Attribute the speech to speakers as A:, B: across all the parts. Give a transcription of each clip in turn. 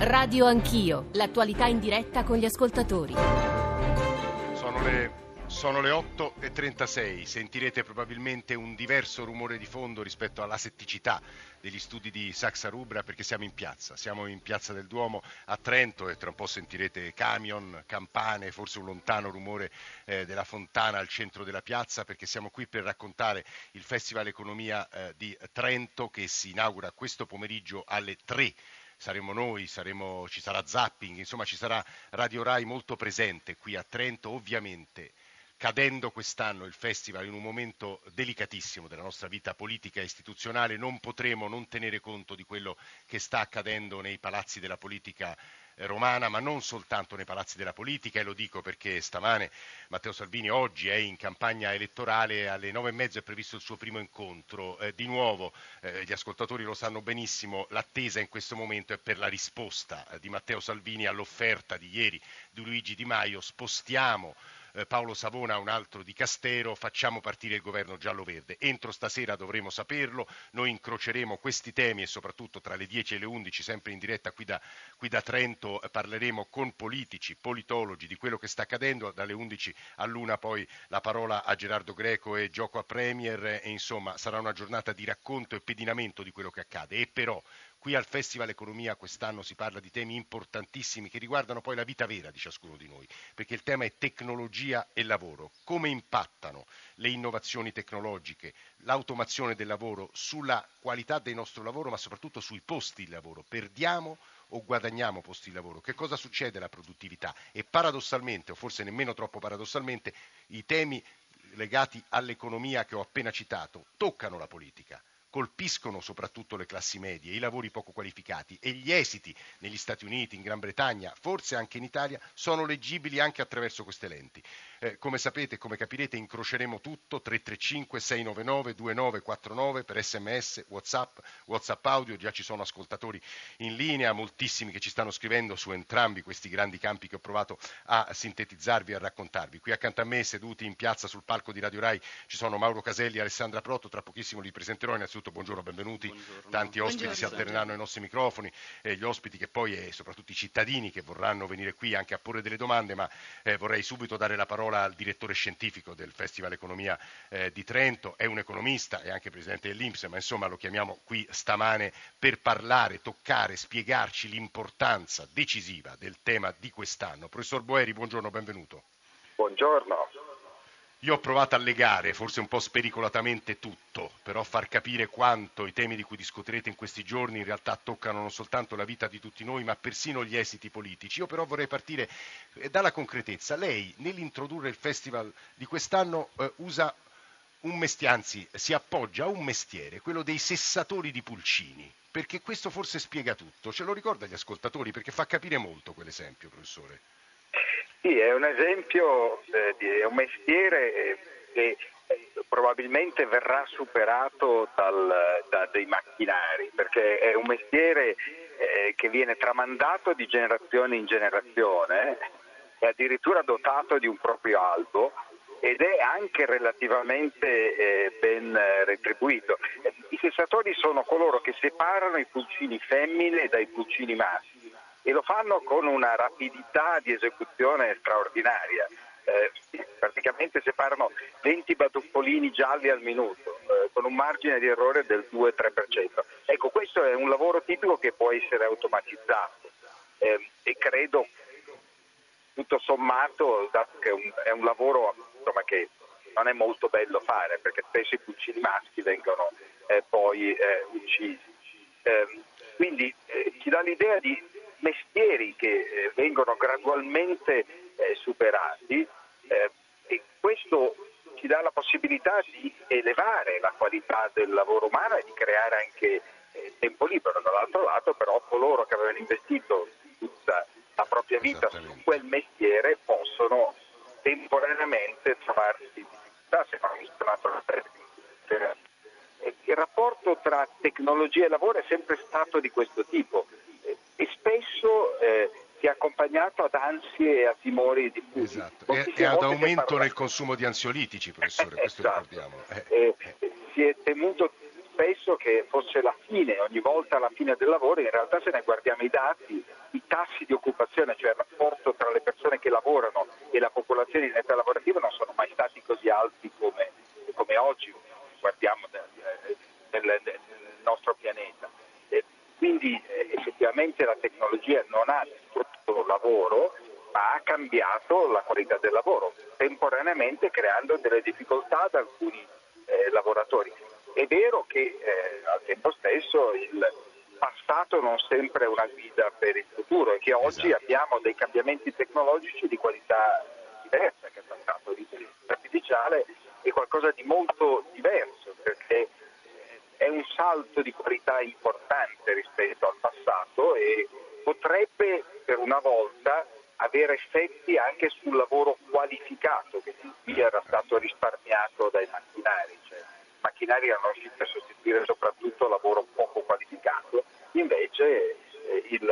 A: Radio Anch'io, l'attualità in diretta con gli ascoltatori.
B: Sono le, sono le 8.36, sentirete probabilmente un diverso rumore di fondo rispetto alla setticità degli studi di Saxa Rubra perché siamo in piazza, siamo in piazza del Duomo a Trento e tra un po' sentirete camion, campane, forse un lontano rumore eh, della fontana al centro della piazza perché siamo qui per raccontare il Festival Economia eh, di Trento che si inaugura questo pomeriggio alle 3 saremo noi, saremo, ci sarà zapping, insomma ci sarà Radio Rai molto presente qui a Trento, ovviamente cadendo quest'anno il festival in un momento delicatissimo della nostra vita politica e istituzionale, non potremo non tenere conto di quello che sta accadendo nei palazzi della politica romana, ma non soltanto nei palazzi della politica, e lo dico perché stamane Matteo Salvini oggi è in campagna elettorale, alle nove e mezzo è previsto il suo primo incontro. Eh, di nuovo, eh, gli ascoltatori lo sanno benissimo, l'attesa in questo momento è per la risposta eh, di Matteo Salvini all'offerta di ieri di Luigi Di Maio, spostiamo eh, Paolo Savona un altro di Castero, facciamo partire il governo giallo-verde. Entro stasera dovremo saperlo, noi incroceremo questi temi e soprattutto tra le 10 e le 11, sempre in diretta qui da, qui da Trento, eh, parleremo con politici, politologi di quello che sta accadendo, dalle 11 all'una poi la parola a Gerardo Greco e gioco a Premier e insomma sarà una giornata di racconto e pedinamento di quello che accade. E però Qui al Festival Economia quest'anno si parla di temi importantissimi che riguardano poi la vita vera di ciascuno di noi, perché il tema è tecnologia e lavoro. Come impattano le innovazioni tecnologiche, l'automazione del lavoro sulla qualità del nostro lavoro, ma soprattutto sui posti di lavoro? Perdiamo o guadagniamo posti di lavoro? Che cosa succede alla produttività? E paradossalmente, o forse nemmeno troppo paradossalmente, i temi legati all'economia che ho appena citato toccano la politica colpiscono soprattutto le classi medie, i lavori poco qualificati e gli esiti negli Stati Uniti, in Gran Bretagna, forse anche in Italia, sono leggibili anche attraverso queste lenti. Eh, come sapete e come capirete incroceremo tutto 335 699 2949 per sms, whatsapp, whatsapp audio, già ci sono ascoltatori in linea, moltissimi che ci stanno scrivendo su entrambi questi grandi campi che ho provato a sintetizzarvi e a raccontarvi. Qui accanto a me seduti in piazza sul palco di Radio Rai ci sono Mauro Caselli e Alessandra Proto, tra pochissimo li presenterò, innanzitutto buongiorno, benvenuti, buongiorno. tanti ospiti buongiorno. si alterneranno ai nostri microfoni, eh, gli ospiti che poi e soprattutto i cittadini che vorranno venire qui anche a porre delle domande, ma eh, vorrei subito dare la parola parola al direttore scientifico del Festival Economia eh, di Trento, è un economista e anche presidente dell'Inps, ma insomma lo chiamiamo qui stamane per parlare, toccare, spiegarci l'importanza decisiva del tema di quest'anno. Professor Boeri, buongiorno, benvenuto.
C: Buongiorno.
B: Io ho provato a legare, forse un po' spericolatamente, tutto, però far capire quanto i temi di cui discuterete in questi giorni in realtà toccano non soltanto la vita di tutti noi, ma persino gli esiti politici. Io però vorrei partire eh, dalla concretezza. Lei, nell'introdurre il festival di quest'anno, eh, usa un mestiere, anzi si appoggia a un mestiere, quello dei sessatori di pulcini, perché questo forse spiega tutto. Ce lo ricorda agli ascoltatori perché fa capire molto quell'esempio, professore.
C: Sì, è un esempio, eh, è un mestiere eh, che eh, probabilmente verrà superato dal, da dei macchinari, perché è un mestiere che viene tramandato di generazione in generazione e addirittura dotato di un proprio albo ed è anche relativamente ben retribuito. I sessatori sono coloro che separano i pulcini femmine dai pulcini maschi e lo fanno con una rapidità di esecuzione straordinaria. Eh, praticamente separano 20 batuffolini gialli al minuto eh, con un margine di errore del 2-3%. Ecco, questo è un lavoro tipico che può essere automatizzato eh, e credo tutto sommato, dato che è un, è un lavoro insomma, che non è molto bello fare perché spesso i pulcini maschi vengono eh, poi eh, uccisi. Ehm, quindi eh, ci dà l'idea di mestieri che eh, vengono gradualmente eh, superati eh, e questo ci dà la possibilità di elevare la qualità del lavoro umano e di creare anche tempo libero. Dall'altro lato però coloro che avevano investito tutta la propria vita su quel mestiere possono temporaneamente trovarsi in difficoltà se non il rapporto tra tecnologia e lavoro è sempre stato di questo tipo e spesso eh, si è accompagnato ad ansie e a timori diffusi.
B: Esatto, e, e ad aumento nel consumo di ansiolitici, professore, questo esatto. ricordiamo.
C: Eh. Eh, si è temuto spesso che fosse la fine, ogni volta la fine del lavoro, in realtà se ne guardiamo i dati, i tassi di occupazione, cioè il rapporto tra le persone che lavorano e la popolazione in età lavorativa non sono mai stati così alti come, come oggi, guardiamo nel, nel, nel nostro pianeta. Quindi eh, effettivamente la tecnologia non ha distrutto lavoro, ma ha cambiato la qualità del lavoro, temporaneamente creando delle difficoltà ad alcuni eh, lavoratori. È vero che eh, al tempo stesso il passato non sempre è una guida per il futuro e che oggi esatto. abbiamo dei cambiamenti tecnologici di qualità diversa che il passato. L'intelligenza artificiale è qualcosa di molto diverso perché è un salto di qualità importante rispetto al passato e potrebbe per una volta avere effetti anche sul lavoro qualificato che qui era stato risparmiato dai macchinari, cioè macchinari erano riusciti a sostituire soprattutto lavoro poco qualificato, invece eh, il,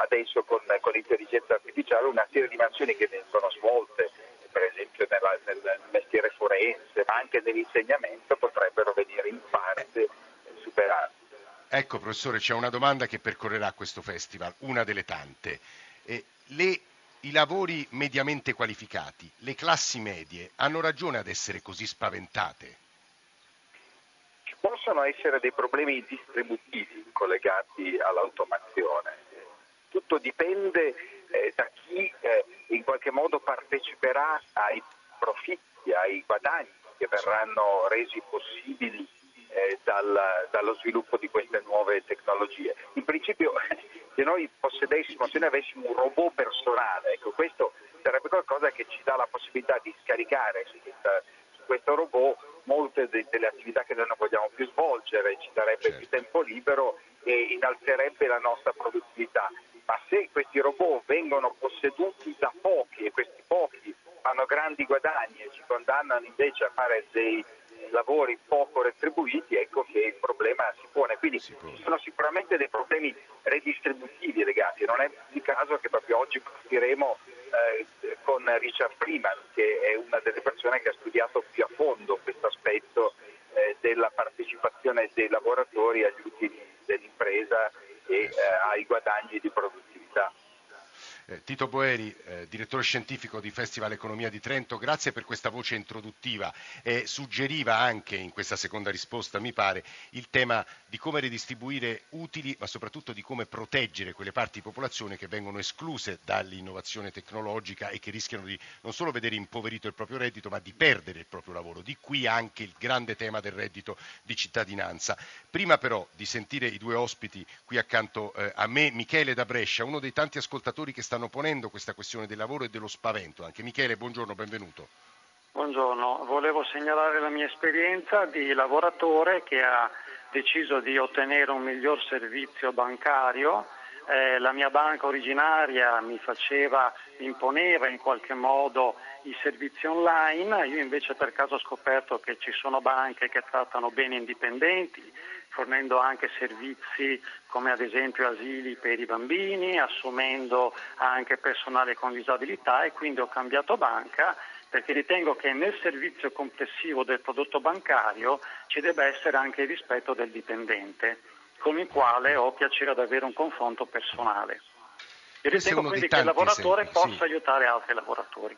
C: adesso con, con, l'intelligenza artificiale una serie di mansioni che vengono svolte, per esempio nella, nel mestiere forense, ma anche nell'insegnamento, potrebbero venire in parte superate.
B: Ecco professore, c'è una domanda che percorrerà questo festival, una delle tante. Eh, le, i lavori mediamente qualificati, le classi medie, hanno ragione ad essere così spaventate?
C: Ci possono essere dei problemi distributivi collegati all'automazione. Tutto dipende eh, da chi eh, in qualche modo parteciperà ai profitti, ai guadagni che verranno resi possibili eh, dal, dallo sviluppo di queste nuove tecnologie. In principio se noi possedessimo, se noi avessimo un robot personale, ecco, questo sarebbe qualcosa che ci dà la possibilità di scaricare su, questa, su questo robot molte de, delle attività che noi non vogliamo più svolgere, ci darebbe certo. più tempo libero e innalzerebbe la nostra produttività. Ma se questi robot vengono posseduti da pochi e questi pochi fanno grandi guadagni e ci condannano invece a fare dei lavori poco retribuiti, ecco che il problema si pone. Quindi ci sono sicuramente dei problemi redistributivi legati, non è il caso che proprio oggi partiremo eh, con Richard Freeman, che è una delle persone che ha studiato più a fondo questo aspetto eh, della partecipazione dei lavoratori agli utili dell'impresa e eh, ai guadagni di produttività.
B: Eh, Tito Boeri, eh, direttore scientifico di Festival Economia di Trento, grazie per questa voce introduttiva. Eh, suggeriva anche in questa seconda risposta, mi pare, il tema di come redistribuire utili, ma soprattutto di come proteggere quelle parti di popolazione che vengono escluse dall'innovazione tecnologica e che rischiano di non solo vedere impoverito il proprio reddito, ma di perdere il proprio lavoro. Di qui anche il grande tema del reddito di cittadinanza. Prima però di sentire i due ospiti qui accanto eh, a me, Michele da Brescia, uno dei tanti ascoltatori che sta stanno ponendo questa questione del lavoro e dello spavento. Anche Michele, buongiorno, benvenuto.
D: Buongiorno, volevo segnalare la mia esperienza di lavoratore che ha deciso di ottenere un miglior servizio bancario. Eh, la mia banca originaria mi faceva, imponeva in qualche modo i servizi online, io invece per caso ho scoperto che ci sono banche che trattano bene indipendenti, fornendo anche servizi come ad esempio asili per i bambini, assumendo anche personale con disabilità e quindi ho cambiato banca perché ritengo che nel servizio complessivo del prodotto bancario ci debba essere anche il rispetto del dipendente, con il quale ho piacere ad avere un confronto personale. E ritengo quindi che il lavoratore esempi, possa sì. aiutare altri lavoratori.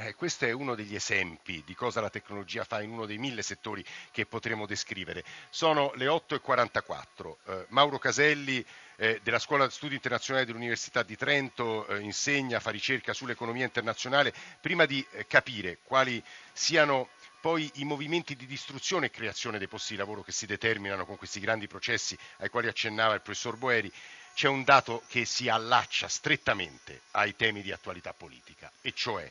B: Eh, questo è uno degli esempi di cosa la tecnologia fa in uno dei mille settori che potremo descrivere. Sono le 8.44. Eh, Mauro Caselli eh, della Scuola Studi Internazionali dell'Università di Trento eh, insegna, fa ricerca sull'economia internazionale. Prima di eh, capire quali siano poi i movimenti di distruzione e creazione dei posti di lavoro che si determinano con questi grandi processi ai quali accennava il professor Boeri, c'è un dato che si allaccia strettamente ai temi di attualità politica, e cioè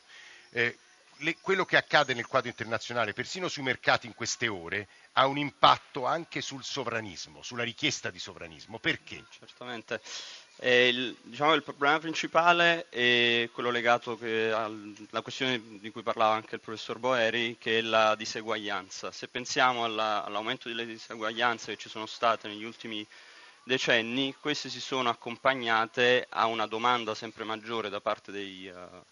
B: eh, le, quello che accade nel quadro internazionale, persino sui mercati in queste ore, ha un impatto anche sul sovranismo, sulla richiesta di sovranismo. Perché?
E: Certamente. Eh, il, diciamo, il, problema principale è quello legato alla questione di cui parlava anche il professor Boeri, che è la diseguaglianza. Se pensiamo alla, all'aumento delle diseguaglianze che ci sono state negli ultimi decenni, queste si sono accompagnate a una domanda sempre maggiore da parte dei, uh,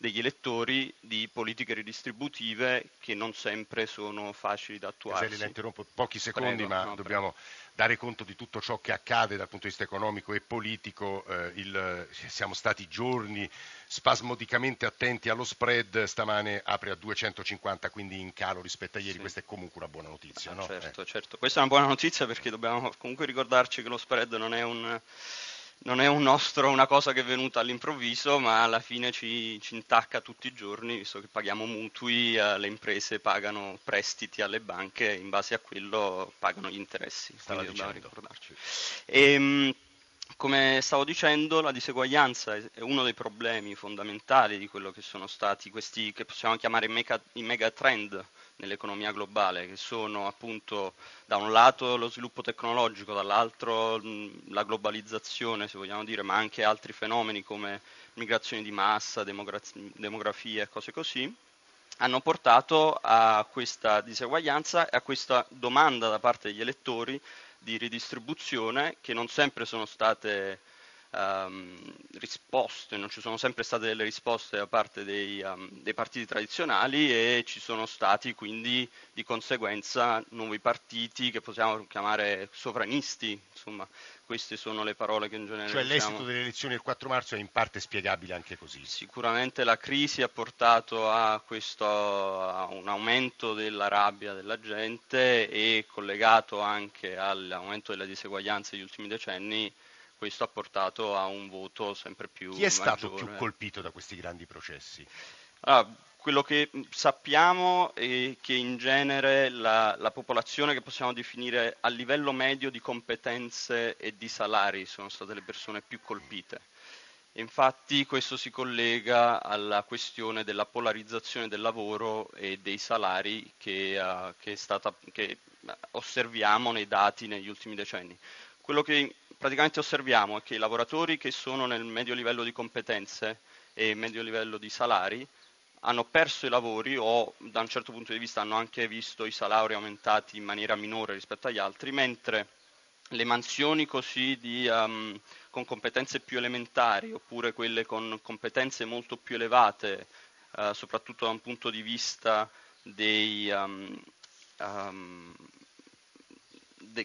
E: degli elettori di politiche ridistributive che non sempre sono facili da attuare.
B: Caselli, la interrompo pochi secondi, prego, ma no, dobbiamo prego. dare conto di tutto ciò che accade dal punto di vista economico e politico. Eh, il, siamo stati giorni spasmodicamente attenti allo spread, stamane apre a 250, quindi in calo rispetto a ieri, sì. questa è comunque una buona notizia.
E: Ah,
B: no?
E: Certo, eh. certo, questa è una buona notizia perché dobbiamo comunque ricordarci che lo spread non è un non è un nostro, una cosa che è venuta all'improvviso, ma alla fine ci, ci intacca tutti i giorni, visto che paghiamo mutui, eh, le imprese pagano prestiti alle banche, in base a quello pagano gli interessi.
B: Stava dicendo. ricordarci.
E: E, ehm, come stavo dicendo, la diseguaglianza è uno dei problemi fondamentali di quello che sono stati questi che possiamo chiamare mega, i megatrend nell'economia globale, che sono appunto da un lato lo sviluppo tecnologico, dall'altro la globalizzazione, se vogliamo dire, ma anche altri fenomeni come migrazioni di massa, demogra- demografia e cose così, hanno portato a questa diseguaglianza e a questa domanda da parte degli elettori di ridistribuzione che non sempre sono state um, risposte, non ci sono sempre state delle risposte da parte dei, um, dei, partiti tradizionali e ci sono stati quindi di conseguenza nuovi partiti che possiamo chiamare sovranisti, insomma queste sono le parole che in genere
B: Cioè l'esito diciamo. delle elezioni del 4 marzo è in parte spiegabile anche così.
E: Sicuramente la crisi ha portato a, questo, a un aumento della rabbia della gente e collegato anche all'aumento della diseguaglianza degli ultimi decenni questo ha portato a un voto sempre più
B: Chi è
E: maggiore.
B: stato più colpito da questi grandi processi?
E: Allora, quello che sappiamo è che in genere la, la, popolazione che possiamo definire a livello medio di competenze e di salari sono state le persone più colpite. Infatti questo si collega alla questione della polarizzazione del lavoro e dei salari che, uh, che, stata, che osserviamo nei dati negli ultimi decenni. Quello che praticamente osserviamo è che i lavoratori che sono nel medio livello di competenze e medio livello di salari hanno perso i lavori o da un certo punto di vista hanno anche visto i salari aumentati in maniera minore rispetto agli altri, mentre le mansioni così di, um, con competenze più elementari oppure quelle con competenze molto più elevate, uh, soprattutto da un punto di vista dei, um, um,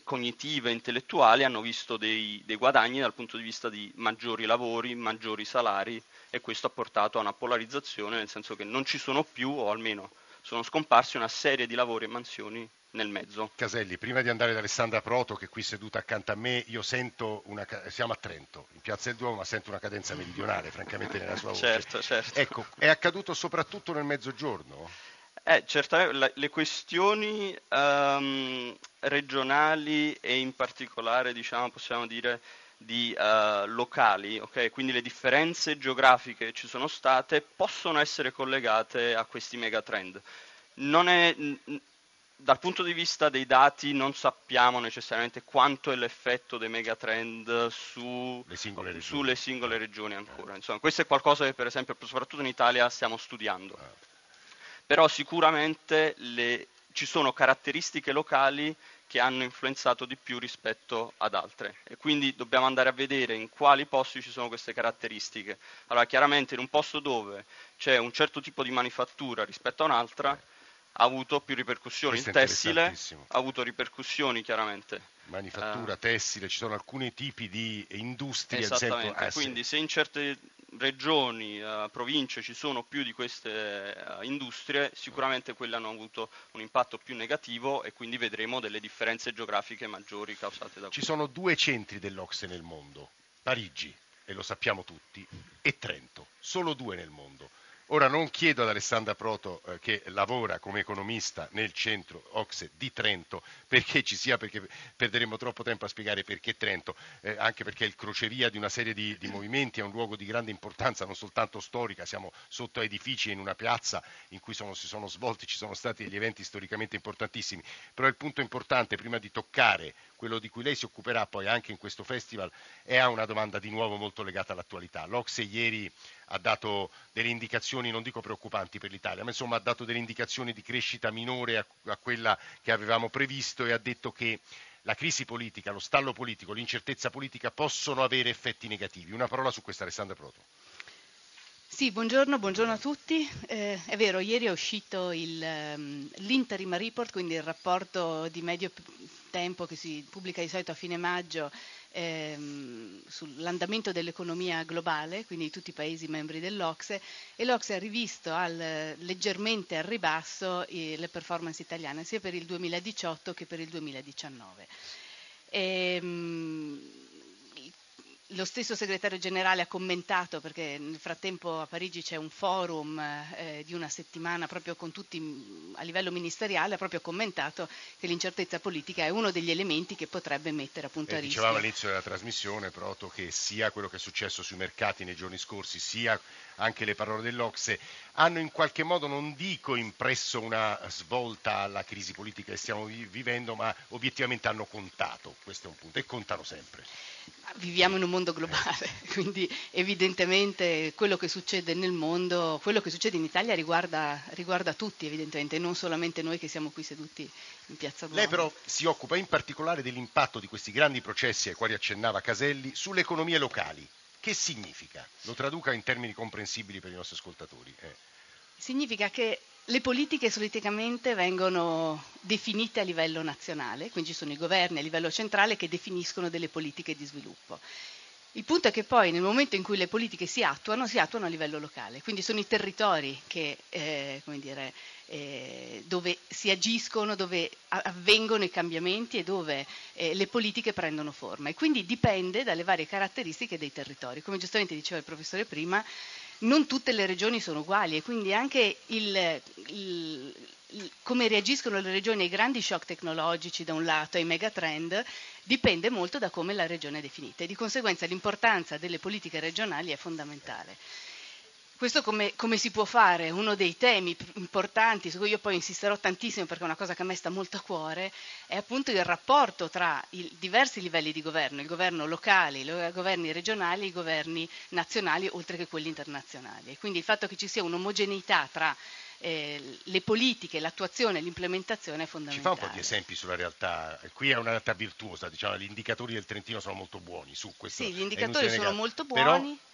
E: cognitive e intellettuali hanno visto dei, dei, guadagni dal punto di vista di maggiori lavori, maggiori salari e questo ha portato a una polarizzazione nel senso che non ci sono più o almeno sono scomparsi una serie di lavori e mansioni nel mezzo.
B: Caselli, prima di andare da Alessandra Proto che è qui seduta accanto a me, io sento una siamo a Trento, in Piazza del Duomo, ma sento una cadenza meridionale, francamente nella sua voce.
E: Certo, certo.
B: Ecco, è accaduto soprattutto nel mezzogiorno?
E: Eh, certamente le questioni um, regionali e in particolare diciamo, possiamo dire di uh, locali, okay? quindi le differenze geografiche che ci sono state possono essere collegate a questi megatrend. È, dal punto di vista dei dati non sappiamo necessariamente quanto è l'effetto dei megatrend su,
B: singole
E: sulle singole regioni ancora. Insomma, questo è qualcosa che per esempio soprattutto in Italia stiamo studiando. Ah però sicuramente le, ci sono caratteristiche locali che hanno influenzato di più rispetto ad altre. E quindi dobbiamo andare a vedere in quali posti ci sono queste caratteristiche. Allora chiaramente in un posto dove c'è un certo tipo di manifattura rispetto a un'altra ha avuto più ripercussioni, il tessile ha avuto ripercussioni chiaramente.
B: Manifattura, uh, tessile, ci sono alcuni tipi di industrie.
E: Esattamente, esempio, quindi se in certe regioni, uh, province ci sono più di queste uh, industrie, sicuramente quelle hanno avuto un impatto più negativo e quindi vedremo delle differenze geografiche maggiori causate da
B: questo. Ci sono due centri dell'Ocse nel mondo, Parigi, e lo sappiamo tutti, e Trento, solo due nel mondo. Ora non chiedo ad Alessandra Proto, eh, che lavora come economista nel centro Ocse di Trento, perché ci sia, perché perderemo troppo tempo a spiegare perché Trento, eh, anche perché è il crocevia di una serie di, di, movimenti, è un luogo di grande importanza, non soltanto storica, siamo sotto edifici in una piazza in cui sono, si sono svolti, ci sono stati degli eventi storicamente importantissimi, però il punto importante, prima di toccare quello di cui lei si occuperà poi anche in questo festival, è una domanda di nuovo molto legata all'attualità. L'Ocse ieri ha dato delle indicazioni, non dico preoccupanti per l'Italia, ma insomma ha dato delle indicazioni di crescita minore a, a quella che avevamo previsto e ha detto che la crisi politica, lo stallo politico, l'incertezza politica possono avere effetti negativi. Una parola su questo Alessandro Proto.
F: Sì, buongiorno, buongiorno a tutti. Eh, è vero, ieri è uscito il, um, l'interim report, quindi il rapporto di medio tempo che si pubblica di solito a fine maggio ehm, sull'andamento dell'economia globale, quindi di tutti i paesi membri dell'Ocse, e l'Ocse ha rivisto al, leggermente al ribasso eh, le performance italiane sia per il 2018 che per il 2019. Ehm, lo stesso segretario generale ha commentato, perché nel frattempo a Parigi c'è un forum eh, di una settimana proprio con tutti a livello ministeriale, ha proprio commentato che l'incertezza politica è uno degli elementi che potrebbe mettere appunto
B: eh,
F: a rischio.
B: Dicevamo all'inizio della trasmissione, Proto, che sia quello che è successo sui mercati nei giorni scorsi, sia anche le parole dell'Ocse, hanno in qualche modo, non dico impresso una svolta alla crisi politica che stiamo vivendo, ma obiettivamente hanno contato, questo è un punto, e contano sempre.
F: Viviamo in un mondo globale, quindi evidentemente quello che succede nel mondo, quello che succede in Italia riguarda, riguarda tutti evidentemente, non solamente noi che siamo qui seduti in piazza Duomo.
B: Lei però si occupa in particolare dell'impatto di questi grandi processi ai quali accennava Caselli sulle economie locali. Che significa? Lo traduca in termini comprensibili per i nostri ascoltatori. Eh.
F: Significa che le politiche solitamente vengono definite a livello nazionale, quindi ci sono i governi a livello centrale che definiscono delle politiche di sviluppo. Il punto è che poi nel momento in cui le politiche si attuano, si attuano a livello locale, quindi sono i territori che, eh, dire, eh, dove si agiscono, dove avvengono i cambiamenti e dove eh, le politiche prendono forma e quindi dipende dalle varie caratteristiche dei territori. Come giustamente diceva il professore prima, non tutte le regioni sono uguali e quindi anche il, il, il, come reagiscono le regioni ai grandi shock tecnologici da un lato, ai megatrend, dipende molto da come la regione è definita e di conseguenza l'importanza delle politiche regionali è fondamentale. Questo come, come, si può fare? Uno dei temi importanti su cui io poi insisterò tantissimo perché è una cosa che a me sta molto a cuore, è appunto il rapporto tra i diversi livelli di governo, il governo locale, i governi regionali e i governi nazionali, oltre che quelli internazionali. E quindi il fatto che ci sia un'omogeneità tra eh, le politiche, l'attuazione, l'implementazione è fondamentale.
B: Ci fa un po' di esempi sulla realtà, qui è una realtà virtuosa, diciamo, gli indicatori del Trentino sono molto buoni su questo.
F: Sì, gli indicatori sono molto buoni. Però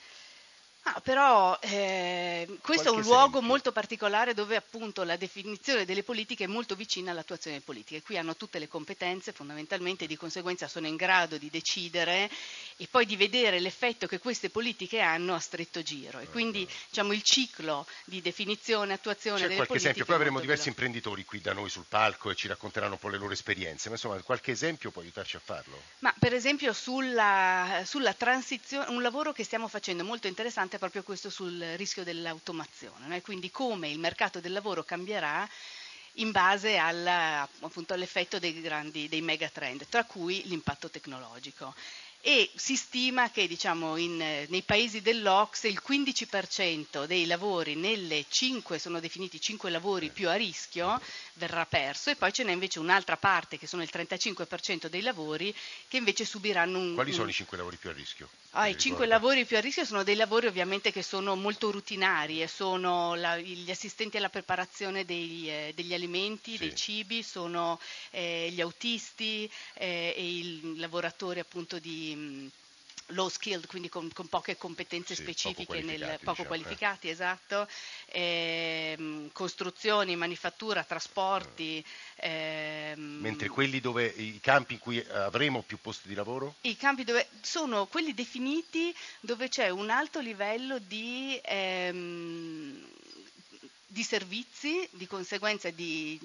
F: Ah, però eh, questo è un luogo esempio. molto particolare dove appunto la definizione delle politiche è molto vicina all'attuazione delle politiche. Qui hanno tutte le competenze fondamentalmente e di conseguenza sono in grado di decidere e poi di vedere l'effetto che queste politiche hanno a stretto giro. E quindi diciamo, il ciclo di definizione attuazione
B: C'è
F: delle
B: qualche
F: politiche.
B: esempio, poi avremo diversi veloce. imprenditori qui da noi sul palco e ci racconteranno un po' le loro esperienze, ma insomma qualche esempio può aiutarci a farlo?
F: Ma per esempio sulla, sulla transizione, un lavoro che stiamo facendo molto interessante importante proprio questo sul rischio dell'automazione, no? quindi come il mercato del lavoro cambierà in base alla, appunto, all'effetto dei grandi, dei megatrend, tra cui l'impatto tecnologico e si stima che diciamo, in, nei paesi dell'Ox il 15% dei lavori nelle 5, sono definiti 5 lavori più a rischio, verrà perso e poi ce n'è invece un'altra parte che sono il 35% dei lavori che invece subiranno un...
B: Quali sono i 5 lavori più a rischio?
F: Ah, I 5 lavori più a rischio sono dei lavori ovviamente che sono molto rutinari sono la, gli assistenti alla preparazione dei, eh, degli alimenti, sì. dei cibi, sono eh, gli autisti eh, e i lavoratori appunto di Mm, low skilled, quindi con, con poche competenze sì, specifiche, poco qualificati, nel, poco diciamo, qualificati eh. esatto, ehm, costruzioni, manifattura, trasporti.
B: Ehm, Mentre quelli dove, i campi in cui avremo più posti di lavoro?
F: I campi dove, sono quelli definiti dove c'è un alto livello di... Ehm, di servizi, di conseguenza di,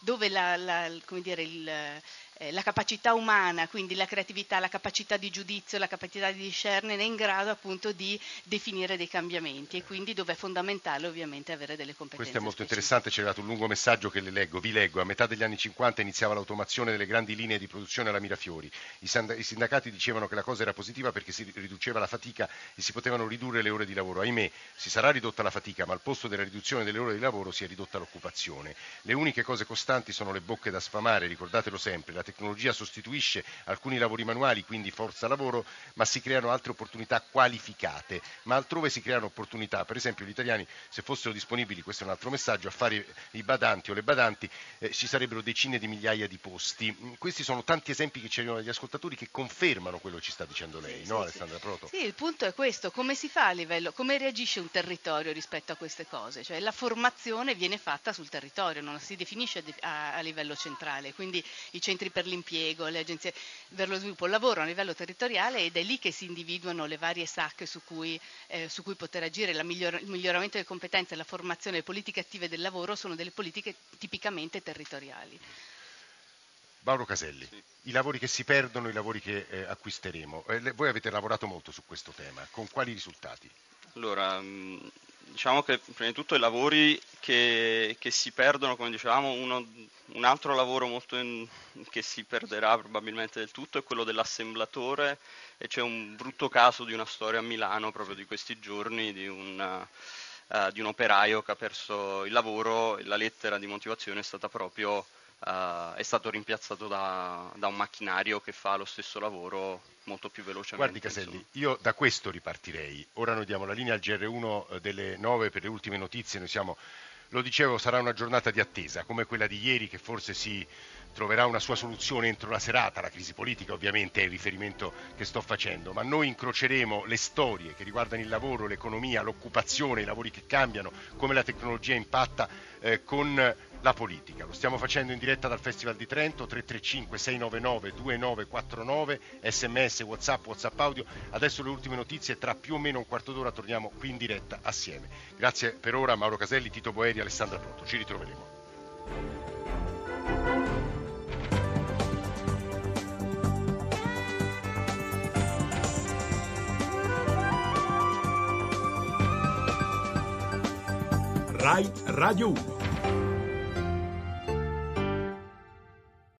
F: dove la, la, dire, il, eh, la capacità umana, quindi la creatività, la capacità di giudizio, la capacità di discernere è in grado appunto di definire dei cambiamenti e quindi dove è fondamentale ovviamente avere delle competenze.
B: Questo è molto
F: specifiche.
B: interessante, ci è arrivato un lungo messaggio che le leggo, vi leggo, a metà degli anni 50 iniziava l'automazione delle grandi linee di produzione alla Mirafiori, i sindacati dicevano che la cosa era positiva perché si riduceva la fatica e si potevano ridurre le ore di lavoro, ahimè si sarà ridotta la fatica ma al posto della riduzione delle ore di lavoro si è ridotta l'occupazione, le uniche cose costanti sono le bocche da sfamare, ricordatelo sempre, tecnologia sostituisce alcuni lavori manuali, quindi forza lavoro, ma si creano altre opportunità qualificate, ma altrove si creano opportunità, per esempio gli italiani se fossero disponibili, questo è un altro messaggio, a fare i badanti o le badanti eh, ci sarebbero decine di migliaia di posti. Mm, questi sono tanti esempi che ci arrivano dagli ascoltatori che confermano quello che ci sta dicendo lei,
F: sì,
B: no
F: sì,
B: Alessandra Proto?
F: Sì, il punto è questo, come si fa a livello, come reagisce un territorio rispetto a queste cose? Cioè la formazione viene fatta sul territorio, non si definisce a, a livello centrale, quindi i centri per l'impiego, le agenzie per lo sviluppo lavorano a livello territoriale ed è lì che si individuano le varie sacche su cui, eh, su cui poter agire, miglior, il miglioramento delle competenze, la formazione, le politiche attive del lavoro sono delle politiche tipicamente territoriali.
B: Mauro Caselli, sì. i lavori che si perdono, i lavori che eh, acquisteremo. Eh, voi avete lavorato molto su questo tema, con quali risultati?
E: Allora, diciamo che prima di tutto i lavori che, che si perdono, come dicevamo, uno, un altro lavoro in, che si perderà probabilmente del tutto è quello dell'assemblatore e c'è un brutto caso di una storia a Milano proprio di questi giorni di un, uh, di un operaio che ha perso il lavoro e la lettera di motivazione è stata proprio Uh, è stato rimpiazzato da, da, un macchinario che fa lo stesso lavoro molto più velocemente.
B: Guardi Caselli, insomma. io da questo ripartirei. Ora noi diamo la linea al GR1 eh, delle 9 per le ultime notizie, noi siamo, lo dicevo, sarà una giornata di attesa, come quella di ieri che forse si troverà una sua soluzione entro la serata, la crisi politica ovviamente è il riferimento che sto facendo, ma noi incroceremo le storie che riguardano il lavoro, l'economia, l'occupazione, i lavori che cambiano, come la tecnologia impatta eh, con la politica. Lo stiamo facendo in diretta dal Festival di Trento, 335 699 2949, sms, whatsapp, whatsapp audio. Adesso le ultime notizie, tra più o meno un quarto d'ora torniamo qui in diretta assieme. Grazie per ora Mauro Caselli, Tito Boeri, Alessandra Proto. Ci ritroveremo.
G: RAI Radio 1